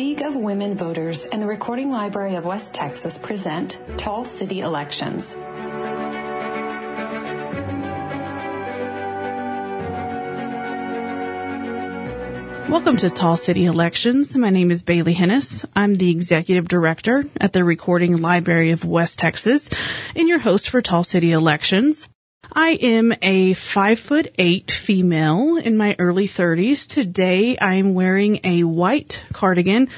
League of Women Voters and the Recording Library of West Texas present Tall City Elections. Welcome to Tall City Elections. My name is Bailey Hennis. I'm the Executive Director at the Recording Library of West Texas and your host for Tall City Elections. I am a five foot eight female in my early 30s. Today I am wearing a white cardigan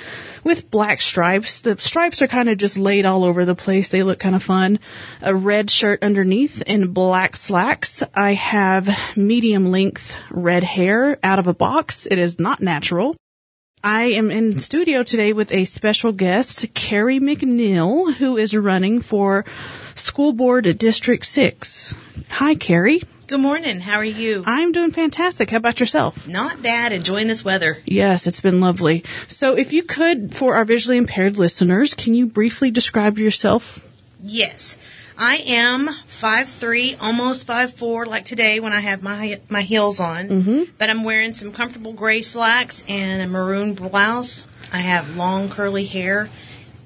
with black stripes. The stripes are kind of just laid all over the place. They look kind of fun. A red shirt underneath and black slacks. I have medium length red hair out of a box. It is not natural. I am in studio today with a special guest, Carie McNeil, who is running for School Board District 6. Hi, Carie. Good morning. How are you? I'm doing fantastic. How about yourself? Not bad. Enjoying this weather. Yes, it's been lovely. So if you could, for our visually impaired listeners, can you briefly describe yourself? Yes. I am five three, almost five four, like today when I have my my heels on. Mm-hmm. But I'm wearing some comfortable gray slacks and a maroon blouse. I have long curly hair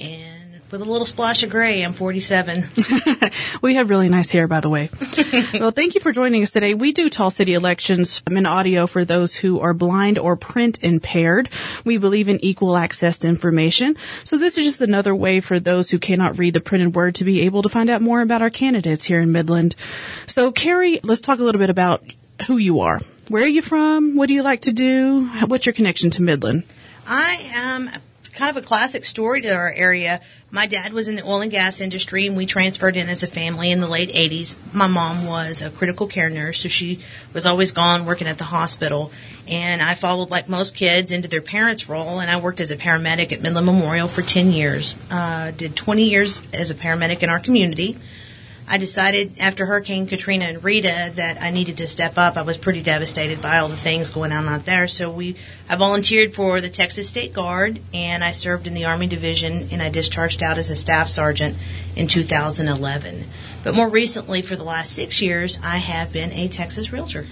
and with a little splash of gray. I'm 47. we have really nice hair, by the way. well, thank you for joining us today. We do Tall City elections um, in audio for those who are blind or print impaired. We believe in equal access to information. So this is just another way for those who cannot read the printed word to be able to find out more about our candidates here in Midland. So Carie, let's talk a little bit about who you are. Where are you from? What do you like to do? What's your connection to Midland? I am kind of a classic story to our area. My dad was in the oil and gas industry, and we transferred in as a family in the late 80s. My mom was a critical care nurse, so she was always gone working at the hospital. And I followed, like most kids, into their parents' role, and I worked as a paramedic at Midland Memorial for 10 years. Uh, did 20 years as a paramedic in our community. I decided after Hurricane Katrina and Rita that I needed to step up. I was pretty devastated by all the things going on out there. So we, I volunteered for the Texas State Guard and I served in the Army Division and I discharged out as a staff sergeant in 2011. But more recently, for the last six years, I have been a Texas realtor.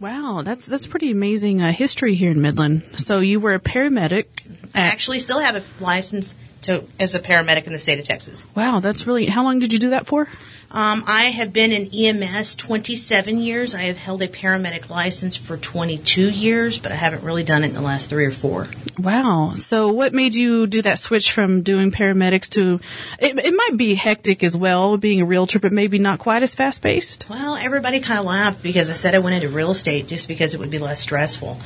Wow, that's that's pretty amazing uh, history here in Midland. So you were a paramedic. I actually still have a license to as a paramedic in the state of Texas. Wow, that's really. How long did you do that for? Um, I have been in EMS 27 years. I have held a paramedic license for 22 years, but I haven't really done it in the last three or four. Wow. So, what made you do that switch from doing paramedics to? It, it might be hectic as well, being a realtor, but maybe not quite as fast paced. Well, everybody kind of laughed because I said I went into real estate just because it would be less stressful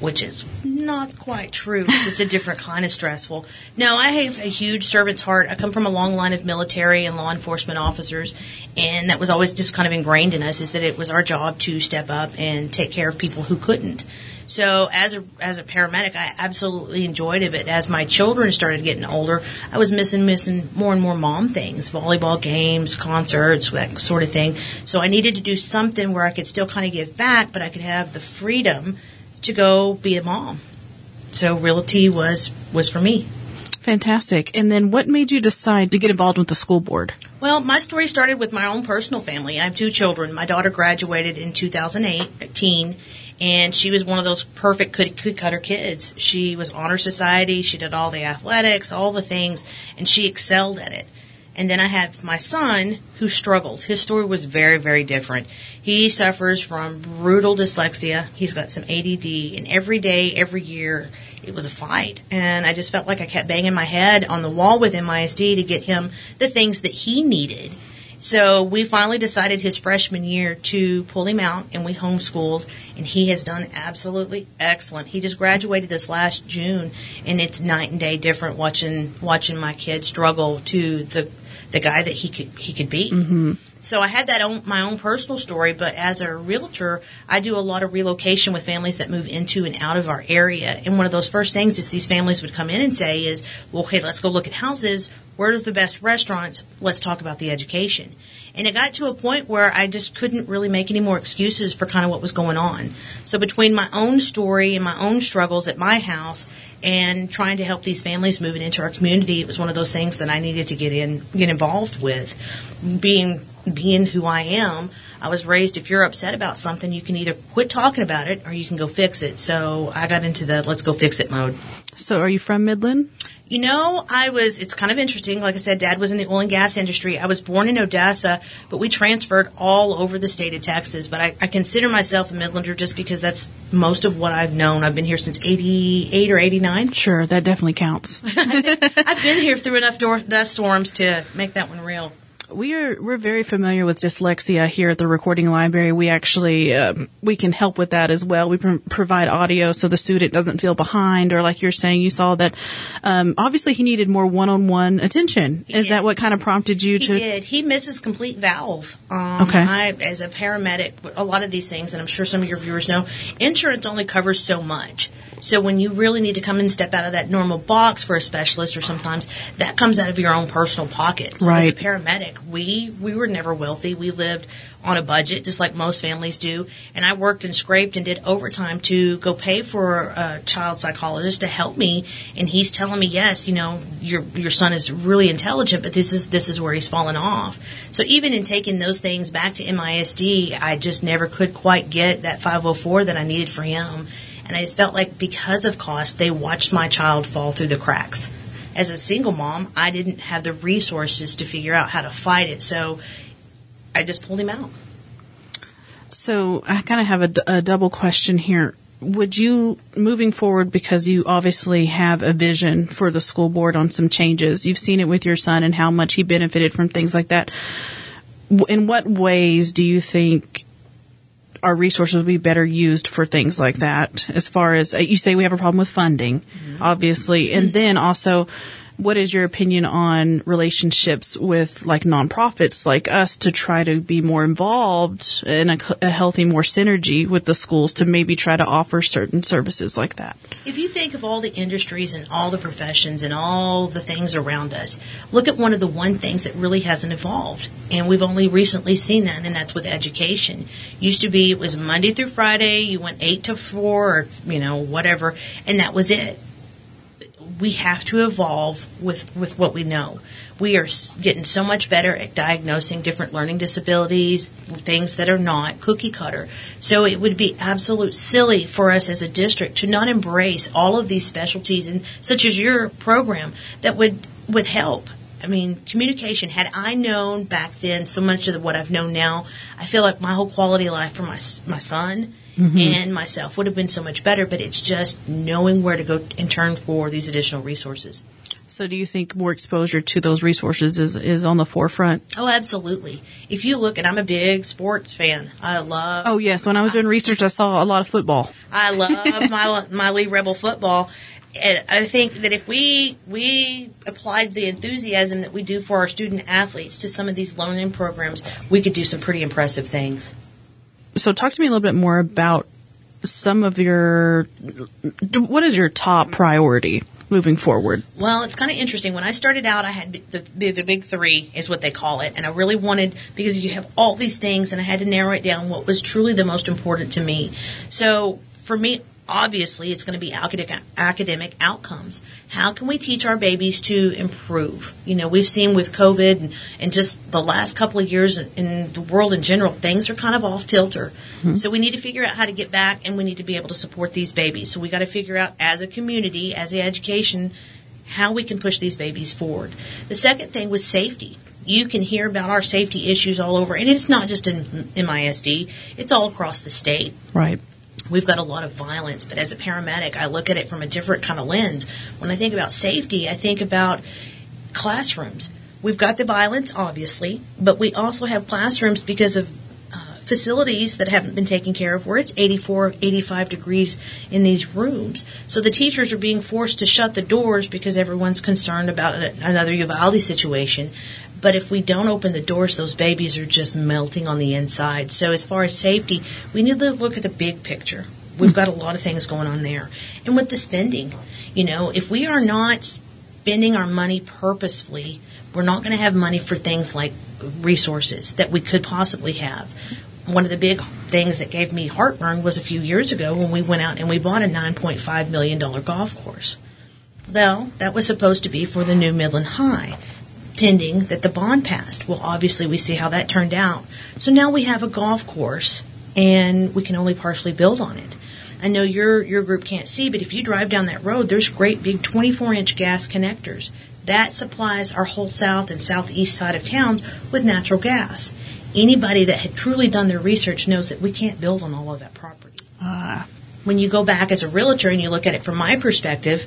which is not quite true. It's just a different kind of stressful. No, I have a huge servant's heart. I come from a long line of military and law enforcement officers, and that was always just kind of ingrained in us is that it was our job to step up and take care of people who couldn't. So as a as a paramedic, I absolutely enjoyed it. But as my children started getting older, I was missing missing more and more mom things, volleyball games, concerts, that sort of thing. So I needed to do something where I could still kind of give back, but I could have the freedom to go be a mom. So realty was was for me. Fantastic. And then what made you decide to get involved with the school board? Well, my story started with my own personal family. I have two children. My daughter graduated in 2018 and she was one of those perfect cookie cutter kids. She was honor society, she did all the athletics, all the things, and she excelled at it. And then I have my son who struggled. His story was very, very different. He suffers from brutal dyslexia. He's got some ADD, and every day, every year, it was a fight. And I just felt like I kept banging my head on the wall with MISD to get him the things that he needed. So we finally decided his freshman year to pull him out, and we homeschooled, and he has done absolutely excellent. He just graduated this last June, and it's night and day different watching watching my kid struggle to the the guy that he could he could be. Mm-hmm. So I had that own, my own personal story, but as a realtor, I do a lot of relocation with families that move into and out of our area. And one of those first things is these families would come in and say is, well, okay, let's go look at houses. Where Where's the best restaurants? Let's talk about the education. And it got to a point where I just couldn't really make any more excuses for kind of what was going on. So between my own story and my own struggles at my house and trying to help these families moving into our community, it was one of those things that I needed to get in, get involved with. Being being who I am, I was raised if you're upset about something, you can either quit talking about it or you can go fix it. So I got into the let's go fix it mode. So are you from Midland? You know, I was, it's kind of interesting. Like I said, dad was in the oil and gas industry. I was born in Odessa, but we transferred all over the state of Texas. But I, I consider myself a Midlander just because that's most of what I've known. I've been here since 88 or 89. Sure, that definitely counts. I've been here through enough door, dust storms to make that one real we are we're very familiar with dyslexia here at the recording library. We actually um, we can help with that as well. We pr- provide audio so the student doesn't feel behind, or like you're saying, you saw that. Um, obviously, he needed more one-on-one attention. He Is did. that what kind of prompted you He to? did. He misses complete vowels. Um, Okay. I, as a paramedic, a lot of these things, and I'm sure some of your viewers know, insurance only covers so much. So when you really need to come and step out of that normal box for a specialist, or sometimes that comes out of your own personal pocket. So as a Right. Paramedic, we we were never wealthy. We lived on a budget, just like most families do. And I worked and scraped and did overtime to go pay for a child psychologist to help me. And he's telling me, yes, you know, your your son is really intelligent, but this is this is where he's fallen off. So even in taking those things back to MISD, I just never could quite get that 504 that I needed for him. And I just felt like because of cost, they watched my child fall through the cracks as a single mom, I didn't have the resources to figure out how to fight it. So I just pulled him out. So I kind of have a, double question here. Would you, moving forward, because you obviously have a vision for the school board on some changes, you've seen it with your son and how much he benefited from things like that. In what ways do you think our resources would be better used for things like that? As far as uh, you say, we have a problem with funding, obviously, and then also. What is your opinion on relationships with like nonprofits like us to try to be more involved in a, a healthy, more synergy with the schools to maybe try to offer certain services like that? If you think of all the industries and all the professions and all the things around us, look at one of the one things that really hasn't evolved. And we've only recently seen that, and that's with education. Used to be it was Monday through Friday, you went 8 to 4 or, you know, whatever, and that was it. We have to evolve with, with what we know. We are getting so much better at diagnosing different learning disabilities, things that are not cookie cutter. So it would be absolute silly for us as a district to not embrace all of these specialties and such as your program that would would help. I mean, communication. Had I known back then so much of what I've known now, I feel like my whole quality of life for my my son Mm-hmm. and myself would have been so much better. But it's just knowing where to go and turn for these additional resources. So do you think more exposure to those resources is, is on the forefront? Oh, absolutely. If you look, and I'm a big sports fan. I love. Oh yes, when I was doing research, I saw a lot of football. I love my my Lee Rebel football. And I think that if we we applied the enthusiasm that we do for our student athletes to some of these learning programs, we could do some pretty impressive things. So talk to me a little bit more about some of your, what is your top priority moving forward? Well, it's kind of interesting. When I started out, I had the, the, the big three, is what they call it. And I really wanted, because you have all these things, and I had to narrow it down what was truly the most important to me. So for me, obviously, it's going to be academic, academic outcomes. How can we teach our babies to improve? You know, we've seen with COVID and, and just the last couple of years in, in the world in general, things are kind of off tilter. Hmm. So we need to figure out how to get back, and we need to be able to support these babies. So we got to figure out as a community, as the education, how we can push these babies forward. The second thing was safety. You can hear about our safety issues all over, and it's not just in MISD, it's all across the state. Right. We've got a lot of violence, but as a paramedic, I look at it from a different kind of lens. When I think about safety, I think about classrooms. We've got the violence, obviously, but we also have classrooms because of uh, facilities that haven't been taken care of where it's 84, 85 degrees in these rooms. So the teachers are being forced to shut the doors because everyone's concerned about another Uvalde situation. But if we don't open the doors, those babies are just melting on the inside. So as far as safety, we need to look at the big picture. We've got a lot of things going on there. And with the spending, you know, if we are not spending our money purposefully, we're not going to have money for things like resources that we could possibly have. One of the big things that gave me heartburn was a few years ago when we went out and we bought a $9.5 million golf course. Well, that was supposed to be for the new Midland High. Pending that the bond passed. Well, obviously, we see how that turned out. So now we have a golf course, and we can only partially build on it. I know your your group can't see, but if you drive down that road, there's great big 24 inch gas connectors that supplies our whole south and southeast side of town with natural gas. Anybody that had truly done their research knows that we can't build on all of that property. Ah. When you go back as a realtor and you look at it from my perspective,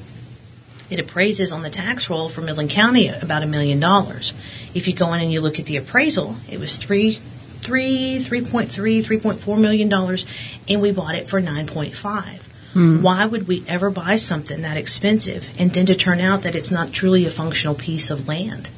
it appraises on the tax roll for Midland County about a million dollars. If you go in and you look at the appraisal, it was three, three, three point three, three point four million dollars, and we bought it for nine point five. Hmm. Why would we ever buy something that expensive and then to turn out that it's not truly a functional piece of land?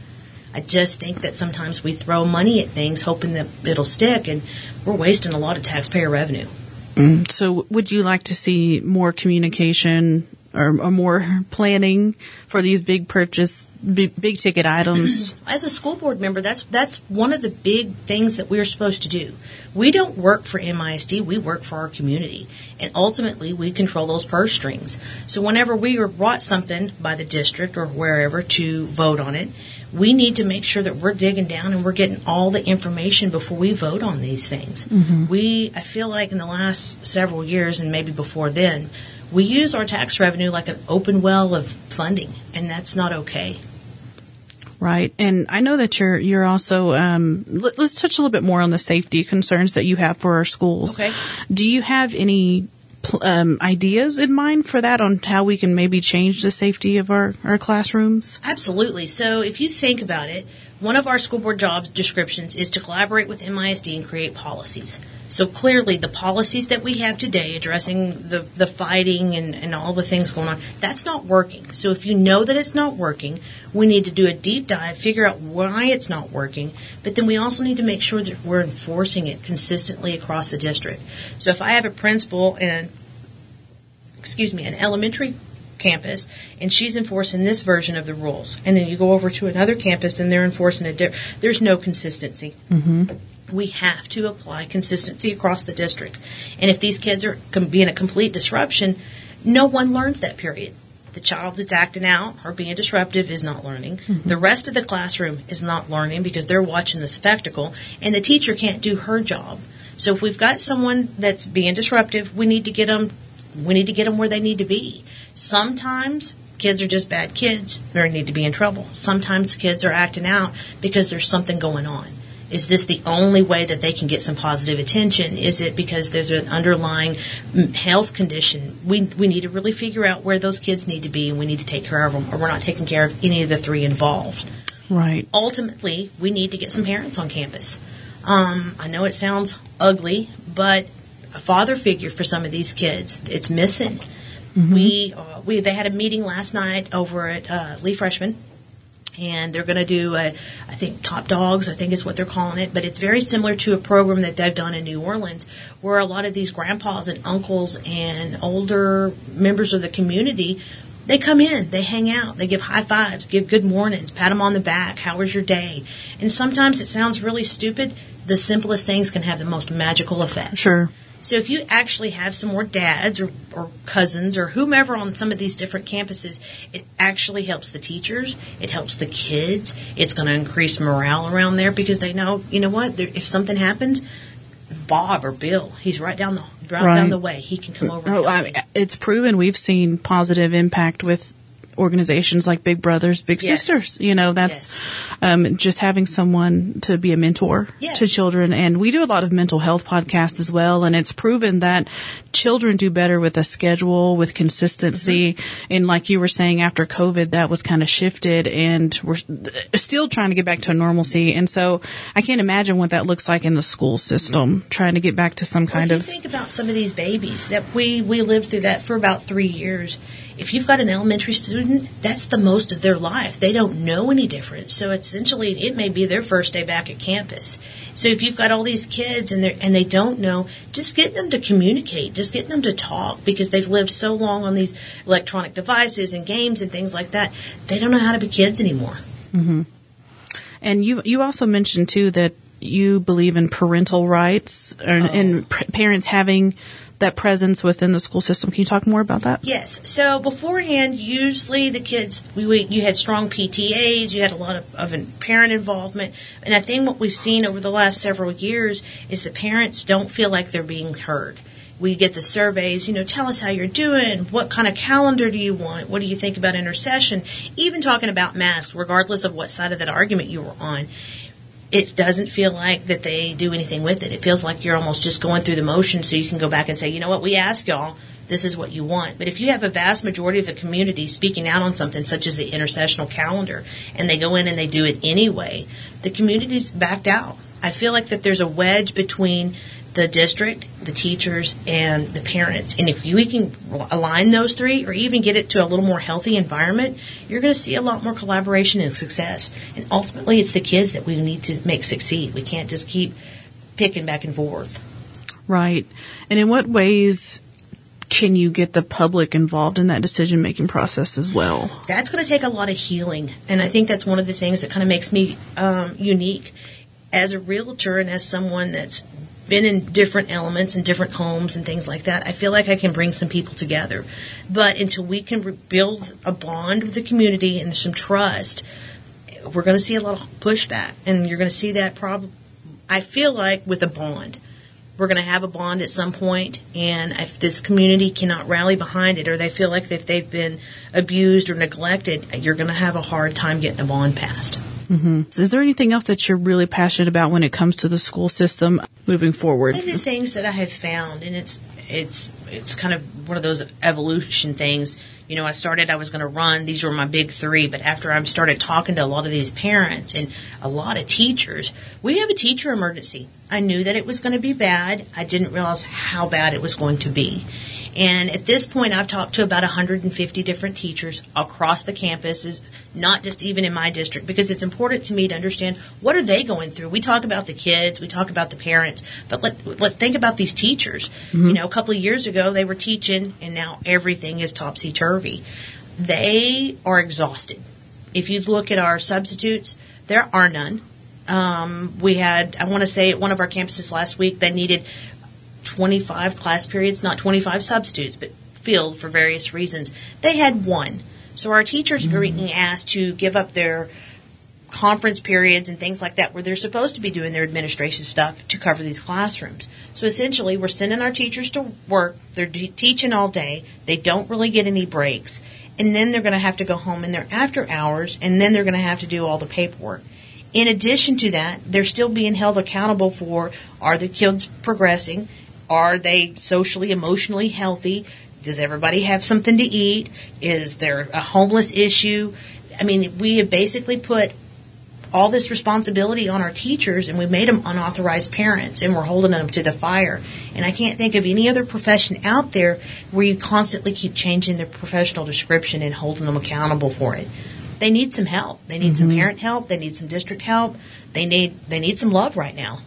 I just think that sometimes we throw money at things hoping that it'll stick, and we're wasting a lot of taxpayer revenue. Hmm. So, would you like to see more communication or, or more planning for these big purchase, big, big ticket items? As a school board member, that's that's one of the big things that we're supposed to do. We don't work for MISD; we work for our community, and ultimately, we control those purse strings. So, whenever we are brought something by the district or wherever to vote on it, we need to make sure that we're digging down and we're getting all the information before we vote on these things. Mm-hmm. We, I feel like in the last several years and maybe before then, we use our tax revenue like an open well of funding, and that's not okay. Right, and I know that you're you're also. Um, let, us touch a little bit more on the safety concerns that you have for our schools. Okay. Do you have any um, ideas in mind for that on how we can maybe change the safety of our our classrooms? Absolutely. So if you think about it, one of our school board job descriptions is to collaborate with MISD and create policies. So clearly, the policies that we have today addressing the, the fighting and, and all the things going on, that's not working. So if you know that it's not working, we need to do a deep dive, figure out why it's not working, but then we also need to make sure that we're enforcing it consistently across the district. So if I have a principal and excuse me, an elementary campus and she's enforcing this version of the rules and then you go over to another campus and they're enforcing a different there's no consistency mm-hmm. We have to apply consistency across the district and if these kids are being a complete disruption no one learns that period the child that's acting out or being disruptive is not learning. Mm-hmm. The rest of the classroom is not learning because they're watching the spectacle, and the teacher can't do her job. So if we've got someone that's being disruptive, we need to get them. We need to get them where they need to be. Sometimes kids are just bad kids; they need to be in trouble. Sometimes kids are acting out because there's something going on. Is this the only way that they can get some positive attention? Is it because there's an underlying mm, health condition? We, we need to really figure out where those kids need to be and we need to take care of them, or we're not taking care of any of the three involved. Right. Ultimately, we need to get some parents on campus. Um, I know it sounds ugly, but a father figure for some of these kids, it's missing. We, uh, we, they had a meeting last night over at uh, Lee Freshman and they're going to do a, I think Top Dogs, I think is what they're calling it, but it's very similar to a program that they've done in New Orleans, where a lot of these grandpas and uncles and older members of the community, they come in, they hang out, they give high fives, give good mornings, pat them on the back, how was your day? And sometimes it sounds really stupid. The simplest things can have the most magical effect. Sure. So if you actually have some more dads or, or cousins or whomever on some of these different campuses, it actually helps the teachers. It helps the kids. It's going to increase morale around there because they know, you know what? If something happens, Bob or Bill, he's right down the right, Right. down the way. He can come mm. over. Oh, I mean, it's proven we've seen positive impact with organizations like Big Brothers Big Yes. Sisters. You know, that's um, just having someone to be a mentor Yes. to children. And we do a lot of mental health podcasts as well. And it's proven that children do better with a schedule, with consistency. Mm-hmm. And like you were saying, after COVID, that was kind of shifted and we're still trying to get back to normalcy. And so I can't imagine what that looks like in the school system, trying to get back to some Well, kind of think about some of these babies that we we lived through that for about three years. If you've got an elementary student, that's the most of their life. They don't know any different. So essentially, it may be their first day back at campus. So if you've got all these kids and they and they don't know, just getting them to communicate, just getting them to talk because they've lived so long on these electronic devices and games and things like that, they don't know how to be kids anymore. Mm-hmm. And you you also mentioned too that you believe in parental rights and oh. p- parents having that presence within the school system. Can you talk more about that? Yes. So beforehand, usually the kids, we, we you had strong PTAs, you had a lot of, of parent involvement, and I think what we've seen over the last several years is the parents don't feel like they're being heard we get the surveys, you know, tell us how you're doing. What kind of calendar do you want? What do you think about intersession? Even talking about masks, regardless of what side of that argument you were on, it doesn't feel like that they do anything with it. It feels like you're almost just going through the motions so you can go back and say, you know what, we asked y'all, this is what you want. But if you have a vast majority of the community speaking out on something such as the intersessional calendar and they go in and they do it anyway, the community's backed out. I feel like that there's a wedge between the district, the teachers, and the parents. And if we can align those three or even get it to a little more healthy environment, you're going to see a lot more collaboration and success. And ultimately, it's the kids that we need to make succeed. We can't just keep picking back and forth. Right. And in what ways can you get the public involved in that decision making process as well? That's going to take a lot of healing. And I think that's one of the things that kind of makes me um, unique as a realtor and as someone that's been in different elements and different homes and things like that, I feel like I can bring some people together. But until we can build a bond with the community and some trust, we're going to see a lot of pushback, and you're going to see that problem. I feel like with a bond, we're going to have a bond at some point, and if this community cannot rally behind it, or they feel like if they've been abused or neglected, you're going to have a hard time getting a bond passed. Mm-hmm. So is there anything else that you're really passionate about when it comes to the school system moving forward? One of the things that I have found, and it's it's it's kind of one of those evolution things. You know, I started, I was going to run. These were my big three, but after I started talking to a lot of these parents and a lot of teachers, we have a teacher emergency. I knew that it was going to be bad. I didn't realize how bad it was going to be. And at this point, I've talked to about 150 different teachers across the campuses, not just even in my district, because it's important to me to understand what are they going through. We talk about the kids, we talk about the parents, but let, let's think about these teachers. Mm-hmm. You know, a couple of years ago, they were teaching, and now everything is topsy turvy. They are exhausted. If you look at our substitutes, there are none. Um, we had, I want to say, at one of our campuses last week, they needed 25 class periods, not 25 substitutes, but filled for various reasons. They had one. So our teachers mm-hmm. were being asked to give up their conference periods and things like that where they're supposed to be doing their administrative stuff to cover these classrooms. So essentially, we're sending our teachers to work. They're teaching all day. They don't really get any breaks. And then they're going to have to go home in their after hours, and then they're going to have to do all the paperwork. In addition to that, they're still being held accountable for are the kids progressing? Are they socially, emotionally healthy? Does everybody have something to eat? Is there a homeless issue? I mean, we have basically put all this responsibility on our teachers and we made them unauthorized parents and we're holding them to the fire. And I can't think of any other profession out there where you constantly keep changing their professional description and holding them accountable for it. They need some help. They need mm-hmm. some parent help. They need some district help. They need they need some love right now.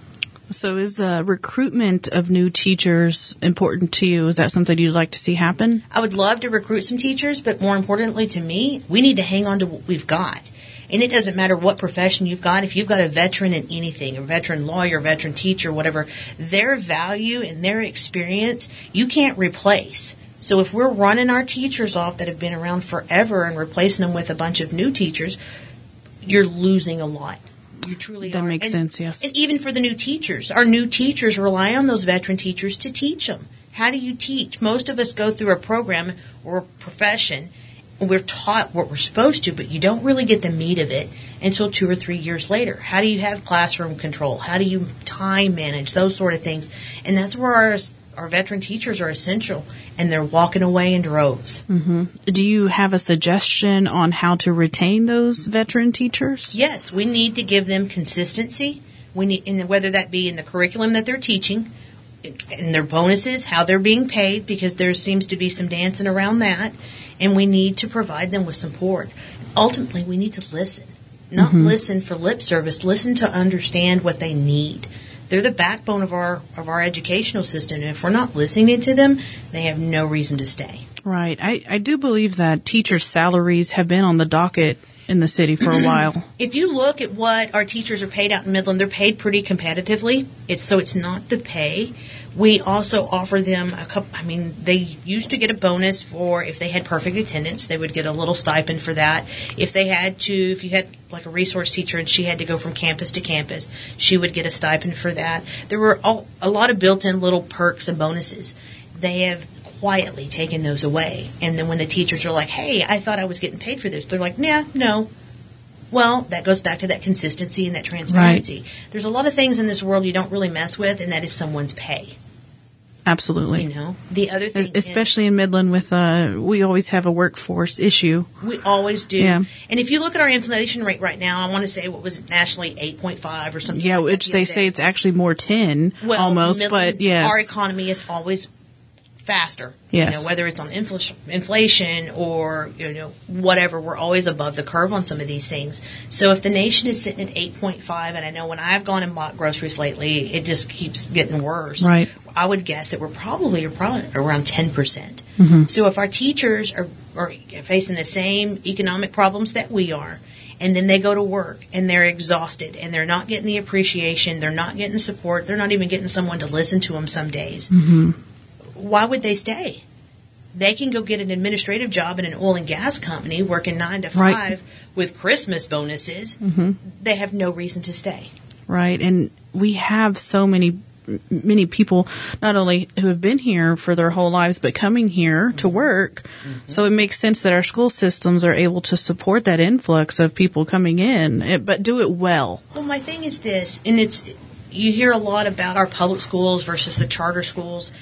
So, is uh, recruitment of new teachers important to you? Is that something you'd like to see happen? I would love to recruit some teachers, but more importantly to me, we need to hang on to what we've got. And it doesn't matter what profession you've got. If you've got a veteran in anything, a veteran lawyer, veteran teacher, whatever, their value and their experience, you can't replace. So if we're running our teachers off that have been around forever and replacing them with a bunch of new teachers, you're losing a lot. You truly that are. makes and, sense. Yes. And even for the new teachers, our new teachers rely on those veteran teachers to teach them. How do you teach? Most of us go through a program or a profession and we're taught what we're supposed to, but you don't really get the meat of it until two or three years later. How do you have classroom control? How do you time manage? Those sort of things. And that's where our our veteran teachers are essential and they're walking away in droves. Mm-hmm. Do you have a suggestion on how to retain those veteran teachers? Yes, we need to give them consistency. We need, and whether that be in the curriculum that they're teaching, in their bonuses, how they're being paid, because there seems to be some dancing around that, and we need to provide them with support. Ultimately, we need to listen, not mm-hmm. listen for lip service. Listen to understand what they need they're the backbone of our of our educational system. And if we're not listening to them, they have no reason to stay. Right. I, I do believe that teachers' salaries have been on the docket in the city for a while. If you look at what our teachers are paid out in Midland, they're paid pretty competitively. It's so it's not the pay. We also offer them a couple. I mean, they used to get a bonus for if they had perfect attendance. They would get a little stipend for that. If they had to, if you had like a resource teacher and she had to go from campus to campus, she would get a stipend for that. There were all, a lot of built-in little perks and bonuses. They have quietly taken those away. And then when the teachers are like, "Hey, I thought I was getting paid for this," they're like, "Nah, no." Well, that goes back to that consistency and that transparency. Right. There's a lot of things in this world you don't really mess with, and that is someone's pay. Absolutely. You know, the other thing, especially is, in Midland, with uh, we always have a workforce issue. We always do. Yeah. And if you look at our inflation rate right now, I want to say what was it nationally eight point five or something. Yeah, like which they say it's actually more ten well, almost. Midland, but yeah, our economy is always faster. Yes. You know, whether it's on infl- inflation or you know whatever, we're always above the curve on some of these things. So if the nation is sitting at 8.5, and I know when I've gone and bought groceries lately, it just keeps getting worse. Right. I would guess that we're probably, around 10 percent. Mm-hmm. So if our teachers are, are facing the same economic problems that we are, and then they go to work and they're exhausted and they're not getting the appreciation, they're not getting support, they're not even getting someone to listen to them some days. Mm-hmm why would they stay? They can go get an administrative job in an oil and gas company working nine to five right. with Christmas bonuses. Mm-hmm. They have no reason to stay. Right. And we have so many many people not only who have been here for their whole lives but coming here to mm-hmm. work mm-hmm. so it makes sense that our school systems are able to support that influx of people coming in eh, but do it well well my thing is this and it's you hear a lot about our public schools versus the charter schools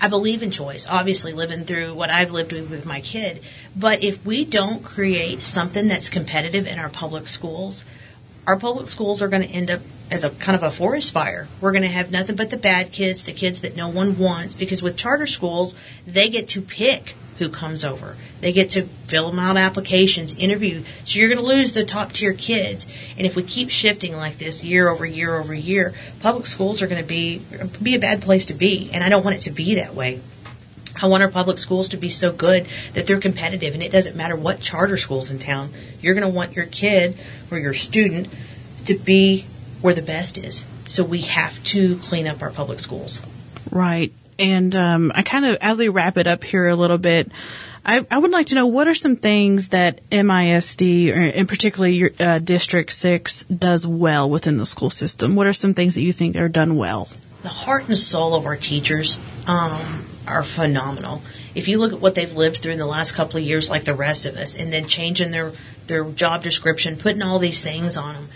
I believe in choice, obviously living through what I've lived with, with my kid. But if we don't create something that's competitive in our public schools, our public schools are going to end up as a kind of a forest fire. We're going to have nothing but the bad kids, the kids that no one wants, because with charter schools, they get to pick who comes over. They get to fill them out applications, interview. So you're going to lose the top tier kids. And if we keep shifting like this year over year over year, public schools are going to be be a bad place to be. And I don't want it to be that way. I want our public schools to be so good that they're competitive, and it doesn't matter what charter schools in town. You're going to want your kid or your student to be where the best is. So we have to clean up our public schools. Right. And um, I kind of, as we wrap it up here a little bit, I, I, would like to know what are some things that MISD, or in particular your uh, District Six, does well within the school system. What are some things that you think are done well? The heart and soul of our teachers um, are phenomenal. If you look at what they've lived through in the last couple of years, like the rest of us, and then changing their their job description, putting all these things on them,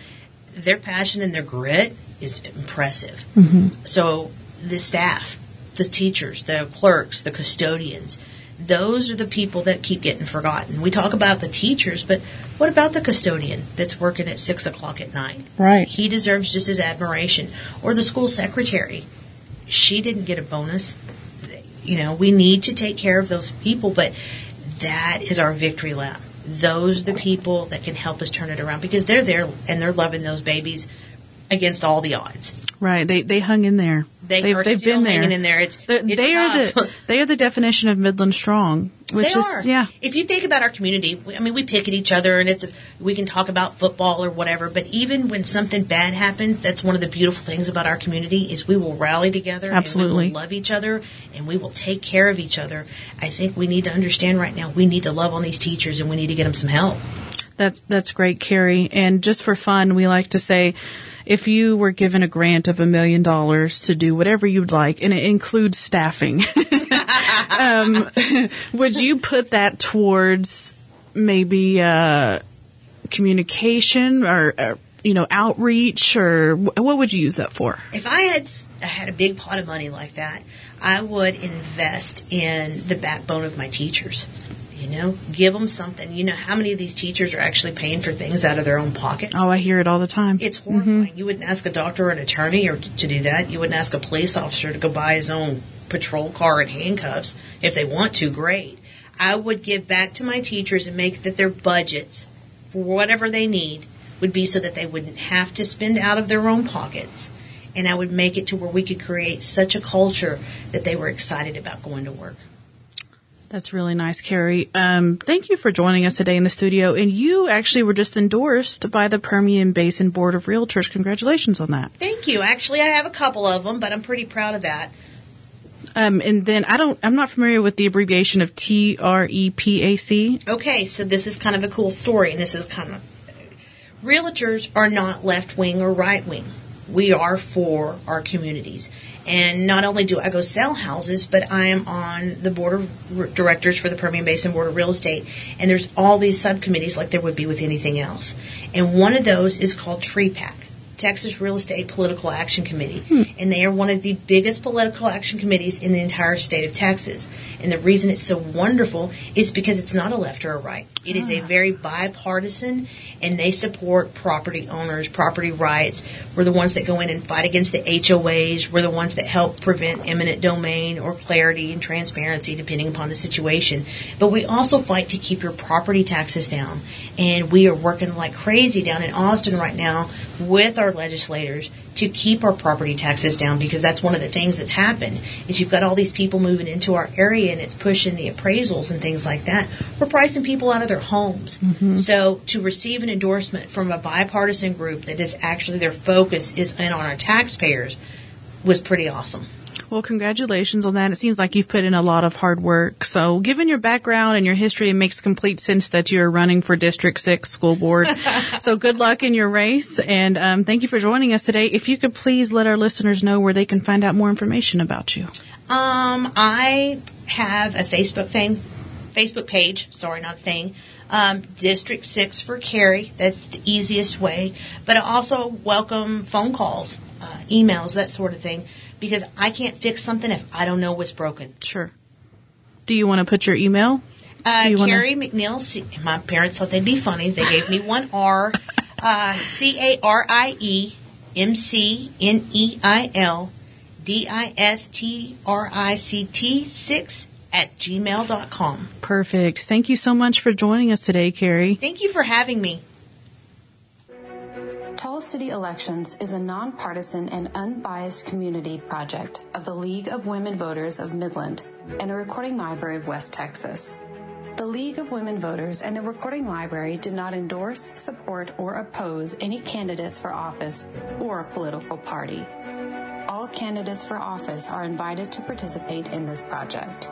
their passion and their grit is impressive. Mm-hmm. So the staff the teachers, the clerks, the custodians. Those are the people that keep getting forgotten. We talk about the teachers, but what about the custodian that's working at six o'clock at night? Right. He deserves just his admiration. Or the school secretary. She didn't get a bonus. You know, we need to take care of those people, but that is our victory lap. Those are the people that can help us turn it around because they're there and they're loving those babies against all the odds. Right. They they hung in there. They they've, they've been there. in there. It's, it's they are the they are the definition of Midland strong. Which they is, are. Yeah. If you think about our community, I mean, we pick at each other, and it's we can talk about football or whatever. But even when something bad happens, that's one of the beautiful things about our community is we will rally together. Absolutely. love each other, and we will take care of each other. I think we need to understand right now. We need to love on these teachers, and we need to get them some help. That's that's great, Carie. And just for fun, we like to say if you were given a grant of a million dollars to do whatever you'd like, and it includes staffing, um, would you put that towards maybe uh, communication or, or, you know outreach, or what would you use that for? If I had had a big pot of money like that, I would invest in the backbone of my teachers. You know, give them something. You know, how many of these teachers are actually paying for things out of their own pocket? Oh, I hear it all the time. It's horrifying. Mm-hmm. You wouldn't ask a doctor or an attorney or to do that. You wouldn't ask a police officer to go buy his own patrol car and handcuffs. If they want to, great. I would give back to my teachers and make that their budgets for whatever they need would be so that they wouldn't have to spend out of their own pockets. And I would make it to where we could create such a culture that they were excited about going to work. That's really nice, Carie. Um, thank you for joining us today in the studio. And you actually were just endorsed by the Permian Basin Board of Realtors. Congratulations on that. Thank you. Actually, I have a couple of them, but I'm pretty proud of that. Um, and then I don't, I'm not familiar with the abbreviation of T R E P A C. Okay, so this is kind of a cool story, this is kind of realtors are not left wing or right wing. We are for our communities. And not only do I go sell houses, but I am on the board of directors for the Permian Basin Board of Real Estate. And there's all these subcommittees like there would be with anything else. And one of those is called TREPAC. Texas Real Estate Political Action Committee, hmm. and they are one of the biggest political action committees in the entire state of Texas. And the reason it's so wonderful is because it's not a left or a right. It ah. is a ah. very bipartisan, and they support property owners, property rights. We're the ones that go in and fight against the HOAs. We're the ones that help prevent eminent domain or clarity and transparency, depending upon the situation. But we also fight to keep your property taxes down. And we are working like crazy down in Austin right now with our legislators to keep our property taxes down because that's one of the things that's happened is you've got all these people moving into our area and it's pushing the appraisals and things like that. We're pricing people out of their homes. Mm-hmm. So to receive an endorsement from a bipartisan group that is actually their focus is in on our taxpayers was pretty awesome. Well, congratulations on that. It seems like you've put in a lot of hard work. So, given your background and your history, it makes complete sense that you're running for District 6 School Board. so, good luck in your race. And um, thank you for joining us today. If you could please let our listeners know where they can find out more information about you. Um, I have a Facebook thing, Facebook page. Sorry, not thing. Um, District 6 for Carie. That's the easiest way. But I also welcome phone calls, uh, emails, that sort of thing because I can't fix something if I don't know what's broken. Sure. Do you want to put your email? Uh, Carie wanna... McNeil. My parents thought they'd be funny. They gave me one R. Uh, C A R I E M C N E I L D I S T R I C T 6 at gmail.com. Perfect. Thank you so much for joining us today, Carie. Thank you for having me. Tall City Elections is a nonpartisan and unbiased community project of the League of Women Voters of Midland and the Recording Library of West Texas. The League of Women Voters and the Recording Library do not endorse, support, or oppose any candidates for office or a political party. All candidates for office are invited to participate in this project.